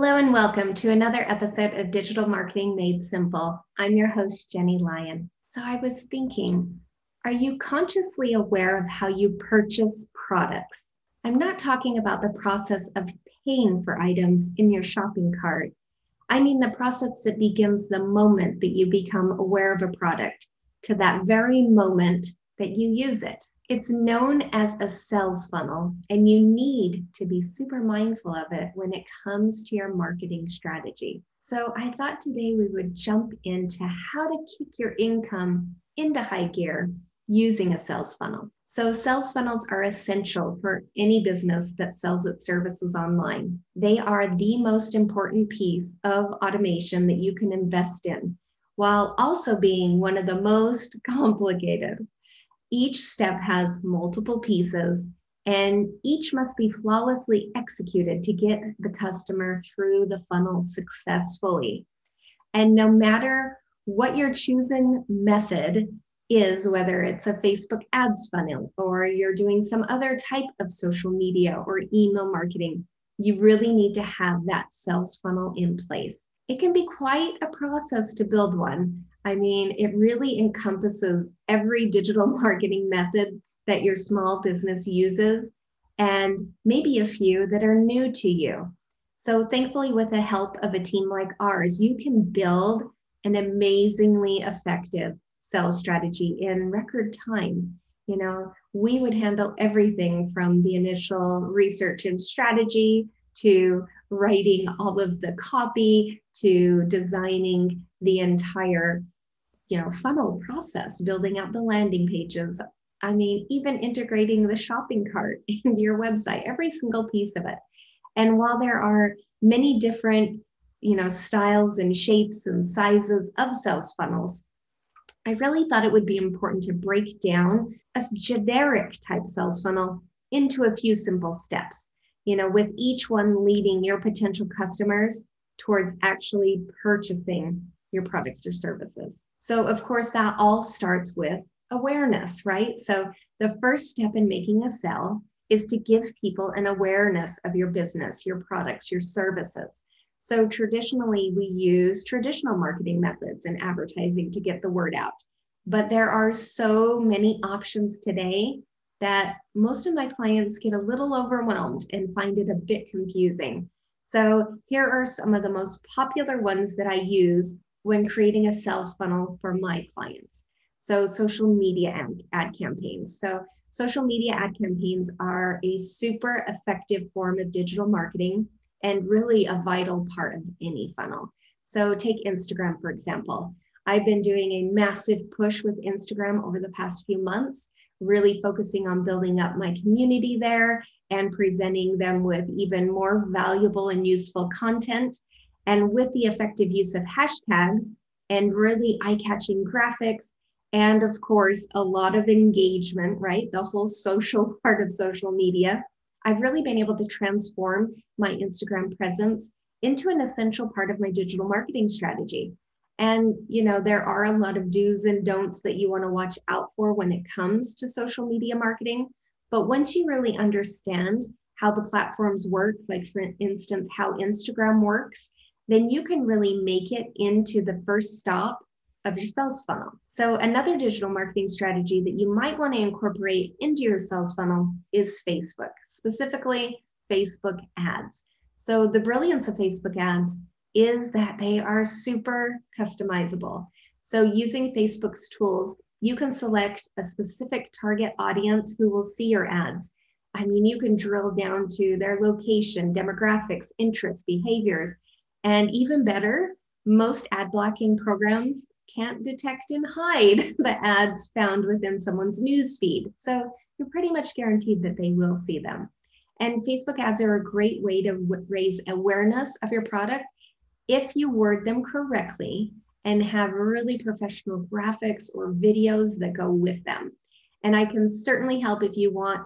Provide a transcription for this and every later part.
Hello and welcome to another episode of Digital Marketing Made Simple. I'm your host, Jenny Lyon. So I was thinking, are you consciously aware of how you purchase products? I'm not talking about the process of paying for items in your shopping cart. I mean the process that begins the moment that you become aware of a product to that very moment that you use it. It's known as a sales funnel, and you need to be super mindful of it when it comes to your marketing strategy. So, I thought today we would jump into how to kick your income into high gear using a sales funnel. So, sales funnels are essential for any business that sells its services online. They are the most important piece of automation that you can invest in, while also being one of the most complicated. Each step has multiple pieces and each must be flawlessly executed to get the customer through the funnel successfully. And no matter what your chosen method is, whether it's a Facebook ads funnel or you're doing some other type of social media or email marketing, you really need to have that sales funnel in place. It can be quite a process to build one, I mean, it really encompasses every digital marketing method that your small business uses and maybe a few that are new to you. So, thankfully, with the help of a team like ours, you can build an amazingly effective sales strategy in record time. You know, we would handle everything from the initial research and strategy to writing all of the copy to designing the entire you know funnel process building out the landing pages. I mean even integrating the shopping cart into your website every single piece of it. And while there are many different you know styles and shapes and sizes of sales funnels i really thought it would be important to break down a generic type sales funnel into a few simple steps you know with each one leading your potential customers towards actually purchasing your products or services. So, of course, that all starts with awareness, right? So, the first step in making a sale is to give people an awareness of your business, your products, your services. So, traditionally, we use traditional marketing methods and advertising to get the word out. But there are so many options today that most of my clients get a little overwhelmed and find it a bit confusing. So, here are some of the most popular ones that I use when creating a sales funnel for my clients. So, social media ad, ad campaigns. So, social media ad campaigns are a super effective form of digital marketing and really a vital part of any funnel. So, take Instagram, for example. I've been doing a massive push with Instagram over the past few months, really focusing on building up my community there and presenting them with even more valuable and useful content and with the effective use of hashtags and really eye catching graphics, and of course, a lot of engagement, right? The whole social part of social media. I've really been able to transform my Instagram presence into an essential part of my digital marketing strategy. And, you know, there are a lot of do's and don'ts that you want to watch out for when it comes to social media marketing. But once you really understand how the platforms work, like for instance, how Instagram works, then you can really make it into the first stop of your sales funnel. So, another digital marketing strategy that you might want to incorporate into your sales funnel is Facebook, specifically Facebook ads. So, the brilliance of Facebook ads is that they are super customizable. So, using Facebook's tools, you can select a specific target audience who will see your ads. I mean, you can drill down to their location, demographics, interests, behaviors, and even better, most ad blocking programs can't detect and hide the ads found within someone's news feed. So you're pretty much guaranteed that they will see them. And Facebook ads are a great way to w- raise awareness of your product if you word them correctly and have really professional graphics or videos that go with them. And I can certainly help if you want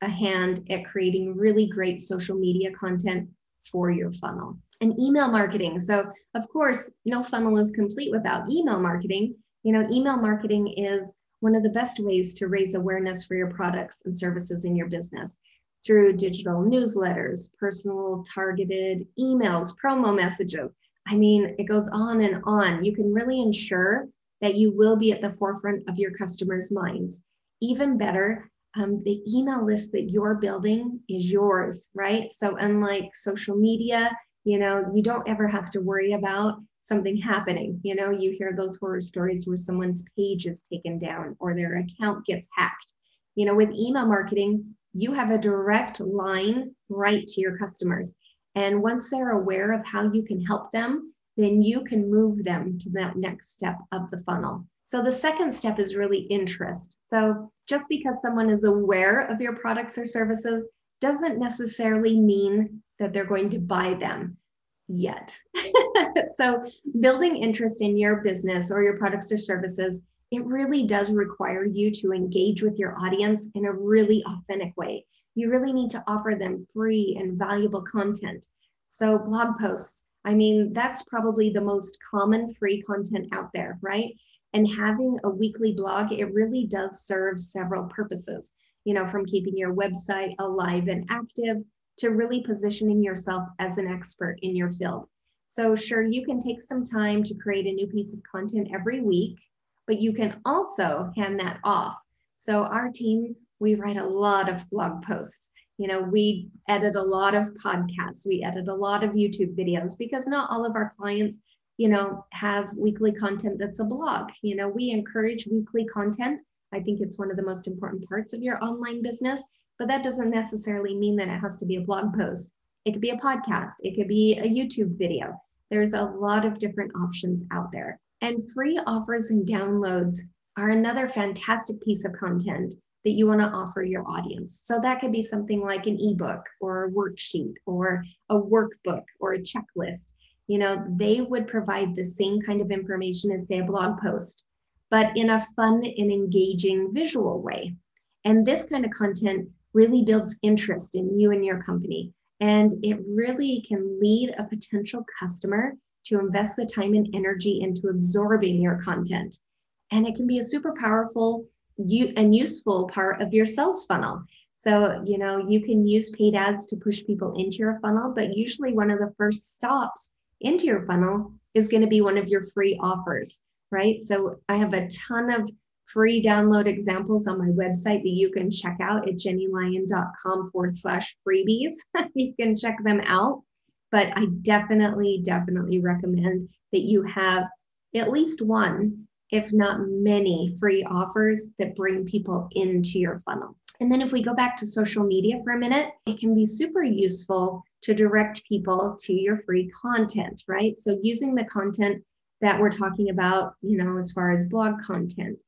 a hand at creating really great social media content for your funnel. And email marketing. So, of course, no funnel is complete without email marketing. You know, email marketing is one of the best ways to raise awareness for your products and services in your business through digital newsletters, personal targeted emails, promo messages. I mean, it goes on and on. You can really ensure that you will be at the forefront of your customers' minds. Even better, um, the email list that you're building is yours, right? So, unlike social media, you know, you don't ever have to worry about something happening. You know, you hear those horror stories where someone's page is taken down or their account gets hacked. You know, with email marketing, you have a direct line right to your customers. And once they're aware of how you can help them, then you can move them to that next step of the funnel. So the second step is really interest. So just because someone is aware of your products or services doesn't necessarily mean that they're going to buy them yet. so building interest in your business or your products or services, it really does require you to engage with your audience in a really authentic way. You really need to offer them free and valuable content. So blog posts, I mean, that's probably the most common free content out there, right? And having a weekly blog, it really does serve several purposes, you know, from keeping your website alive and active to really positioning yourself as an expert in your field. So, sure, you can take some time to create a new piece of content every week, but you can also hand that off. So, our team, we write a lot of blog posts. You know, we edit a lot of podcasts, we edit a lot of YouTube videos because not all of our clients you know, have weekly content that's a blog. You know, we encourage weekly content. I think it's one of the most important parts of your online business, but that doesn't necessarily mean that it has to be a blog post. It could be a podcast, it could be a YouTube video. There's a lot of different options out there. And free offers and downloads are another fantastic piece of content that you want to offer your audience. So that could be something like an ebook or a worksheet or a workbook or a checklist you know, they would provide the same kind of information as, say, a blog post, but in a fun and engaging visual way. And this kind of content really builds interest in you and your company. And it really can lead a potential customer to invest the time and energy into absorbing your content. And it can be a super powerful and useful part of your sales funnel. So, you know, you can use paid ads to push people into your funnel, but usually one of the first stops into your funnel is going to be one of your free offers, right? So I have a ton of free download examples on my website that you can check out at jennylyon.com forward slash freebies. you can check them out. But I definitely, definitely recommend that you have at least one, if not many, free offers that bring people into your funnel. And then if we go back to social media for a minute, it can be super useful to direct people to your free content, right? So using the content that we're talking about, you know, as far as blog content,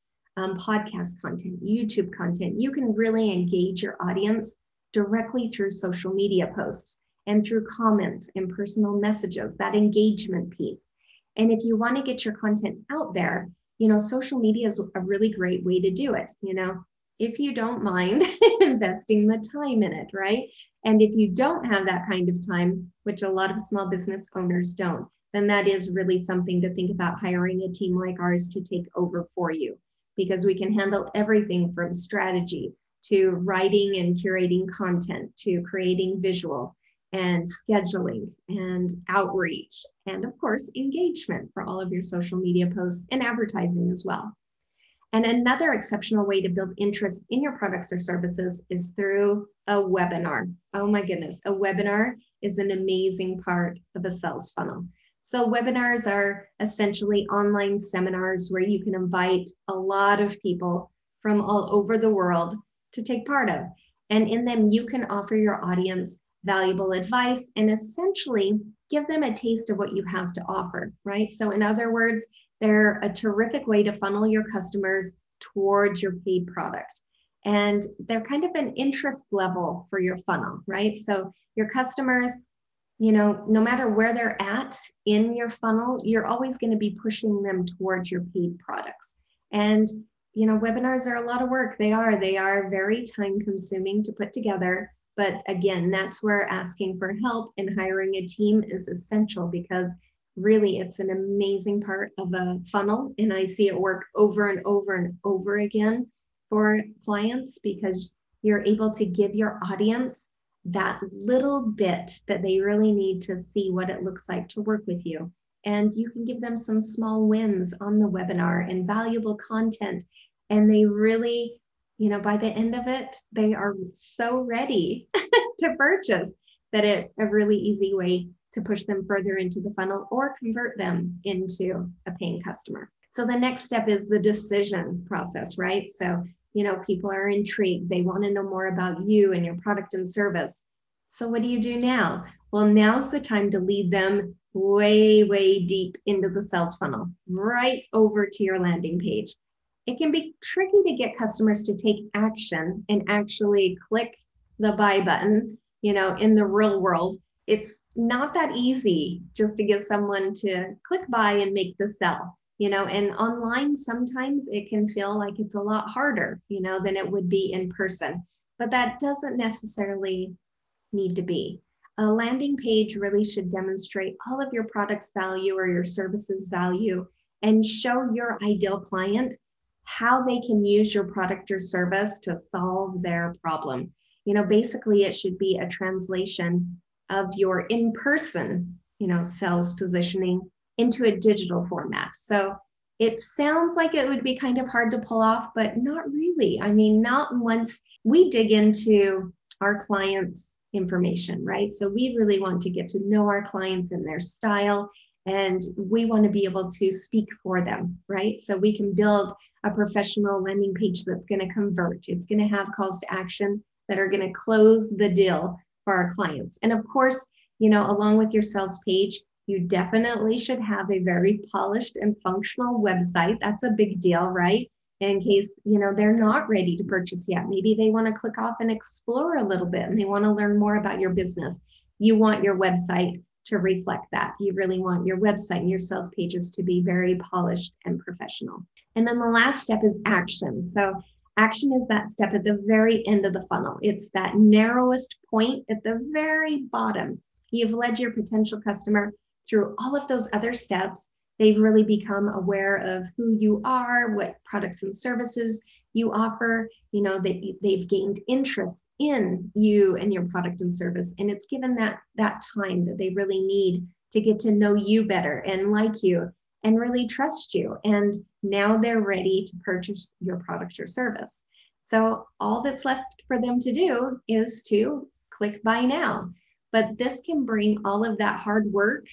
um, podcast content, YouTube content, you can really engage your audience directly through social media posts and through comments and personal messages, that engagement piece. And if you want to get your content out there, you know, social media is a really great way to do it. You know, if you don't mind investing the time in it, right? And if you don't have that kind of time, which a lot of small business owners don't, then that is really something to think about hiring a team like ours to take over for you because we can handle everything from strategy to writing and curating content to creating visuals and scheduling and outreach and of course engagement for all of your social media posts and advertising as well And another exceptional way to build interest in your products or services is through a webinar. Oh my goodness, a webinar is an amazing part of a sales funnel. So, webinars are essentially online seminars where you can invite a lot of people from all over the world to take part of. And in them, you can offer your audience valuable advice and essentially give them a taste of what you have to offer, right? So, in other words, they're a terrific way to funnel your customers towards your paid product. And they're kind of an interest level for your funnel, right? So, your customers, you know, no matter where they're at in your funnel, you're always going to be pushing them towards your paid products. And you know, webinars are a lot of work. They are. They are very time consuming to put together. But again, that's where asking for help and hiring a team is essential because really it's an amazing part of a funnel. And I see it work over and over and over again for clients because you're able to give your audience that little bit that they really need to see what it looks like to work with you. And you can give them some small wins on the webinar and valuable content. And they really you know, by the end of it, they are so ready to purchase that it's a really easy way to push them further into the funnel or convert them into a paying customer. So the next step is the decision process, right? So, you know, people are intrigued, they want to know more about you and your product and service. So, what do you do now? Well, now's the time to lead them way, way deep into the sales funnel, right over to your landing page it can be tricky to get customers to take action and actually click the buy button, you know, in the real world. It's not that easy just to get someone to click buy and make the sell, you know, and online sometimes it can feel like it's a lot harder, you know, than it would be in person. But that doesn't necessarily need to be. A landing page really should demonstrate all of your product's value or your services value and show your ideal client how they can use your product or service to solve their problem. You know, basically, it should be a translation of your in person, you know, sales positioning into a digital format. So it sounds like it would be kind of hard to pull off, but not really. I mean, not once we dig into our clients' information, right? So we really want to get to know our clients and their style and we want to be able to speak for them, right? So we can build a professional landing page that's going to convert. It's going to have calls to action that are going to close the deal for our clients. And of course, you know, along with your sales page, you definitely should have a very polished and functional website. That's a big deal, right? In case, you know, they're not ready to purchase yet. Maybe they want to click off and explore a little bit and they want to learn more about your business. You want your website to reflect that. You really want your website and your sales pages to be very polished and professional. And then the last step is action. So, action is that step at the very end of the funnel, it's that narrowest point at the very bottom. You've led your potential customer through all of those other steps. They've really become aware of who you are, what products and services you offer you know that they've gained interest in you and your product and service. And it's given that that time that they really need to get to know you better and like you and really trust you. And now they're ready to purchase your product or service. So all that's left for them to do is to click buy now. But this can bring all of that hard work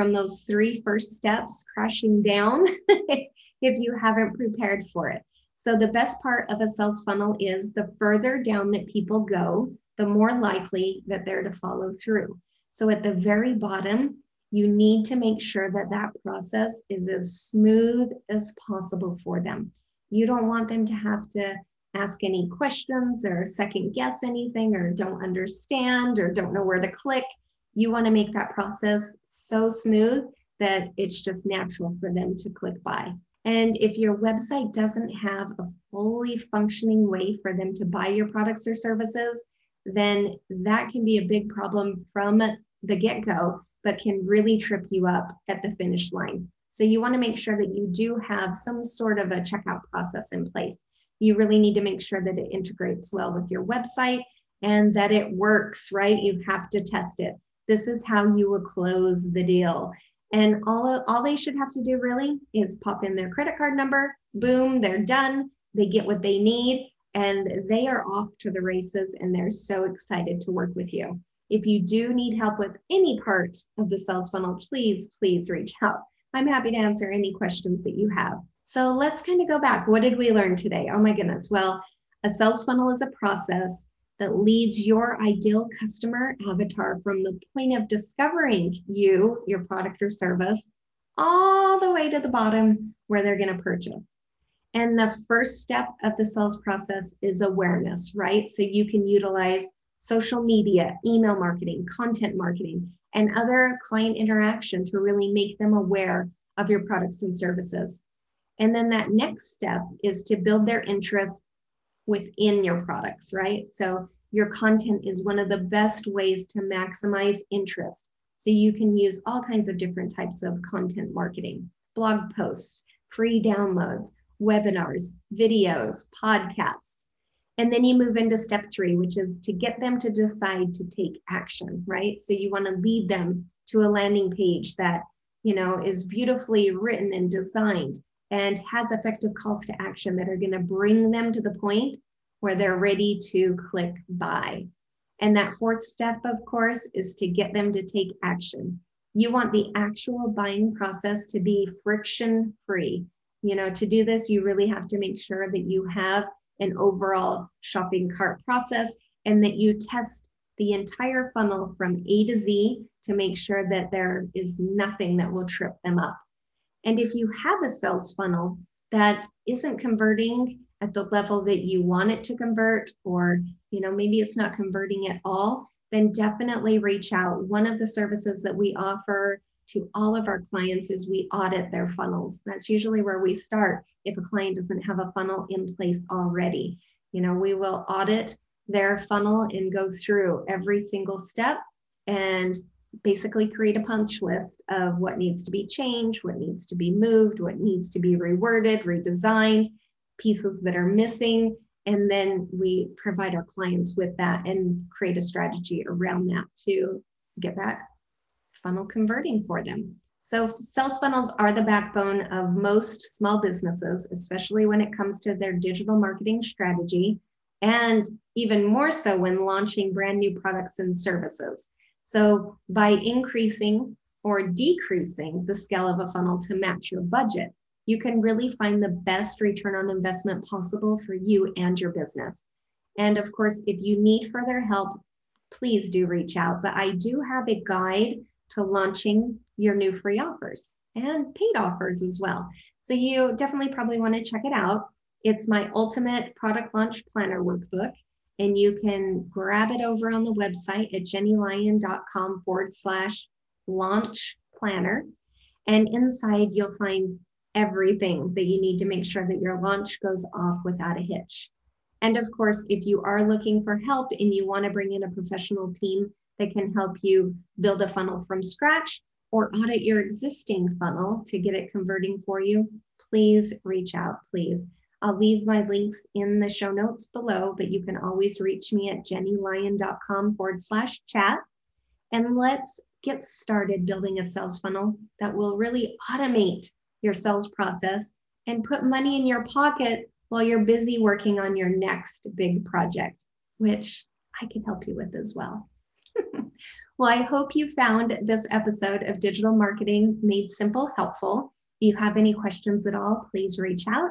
from those three first steps crashing down if you haven't prepared for it so the best part of a sales funnel is the further down that people go, the more likely that they're to follow through. So at the very bottom, you need to make sure that that process is as smooth as possible for them. You don't want them to have to ask any questions or second guess anything or don't understand or don't know where to click. You want to make that process so smooth that it's just natural for them to click buy. And if your website doesn't have a fully functioning way for them to buy your products or services, then that can be a big problem from the get go, but can really trip you up at the finish line. So you want to make sure that you do have some sort of a checkout process in place. You really need to make sure that it integrates well with your website and that it works, right? You have to test it. This is how you will close the deal And all, all they should have to do really is pop in their credit card number, boom, they're done. They get what they need and they are off to the races and they're so excited to work with you. If you do need help with any part of the sales funnel, please, please reach out. I'm happy to answer any questions that you have. So let's kind of go back. What did we learn today? Oh my goodness. Well, a sales funnel is a process that leads your ideal customer avatar from the point of discovering you, your product or service, all the way to the bottom where they're going to purchase. And the first step of the sales process is awareness, right? So you can utilize social media, email marketing, content marketing, and other client interaction to really make them aware of your products and services. And then that next step is to build their interest within your products, right? So your content is one of the best ways to maximize interest. So you can use all kinds of different types of content marketing, blog posts, free downloads, webinars, videos, podcasts. And then you move into step three, which is to get them to decide to take action, right? So you want to lead them to a landing page that, you know, is beautifully written and designed and has effective calls to action that are going to bring them to the point where they're ready to click buy. And that fourth step, of course, is to get them to take action. You want the actual buying process to be friction free. You know, to do this, you really have to make sure that you have an overall shopping cart process and that you test the entire funnel from A to Z to make sure that there is nothing that will trip them up. And if you have a sales funnel that isn't converting at the level that you want it to convert, or you know, maybe it's not converting at all, then definitely reach out. One of the services that we offer to all of our clients is we audit their funnels. That's usually where we start if a client doesn't have a funnel in place already. You know, we will audit their funnel and go through every single step and basically create a punch list of what needs to be changed, what needs to be moved, what needs to be reworded, redesigned, pieces that are missing. And then we provide our clients with that and create a strategy around that to get that funnel converting for them. So, sales funnels are the backbone of most small businesses, especially when it comes to their digital marketing strategy, and even more so when launching brand new products and services. So, by increasing or decreasing the scale of a funnel to match your budget, you can really find the best return on investment possible for you and your business. And of course, if you need further help, please do reach out. But I do have a guide to launching your new free offers and paid offers as well. So you definitely probably want to check it out. It's my ultimate product launch planner workbook. And you can grab it over on the website at jennylyon.com forward slash launch planner. And inside, you'll find everything that you need to make sure that your launch goes off without a hitch. And of course, if you are looking for help and you want to bring in a professional team that can help you build a funnel from scratch or audit your existing funnel to get it converting for you, please reach out, please. I'll leave my links in the show notes below, but you can always reach me at jennylyon.com forward slash chat. And let's get started building a sales funnel that will really automate your sales process and put money in your pocket while you're busy working on your next big project, which I can help you with as well. well, I hope you found this episode of Digital Marketing Made Simple helpful. If you have any questions at all, please reach out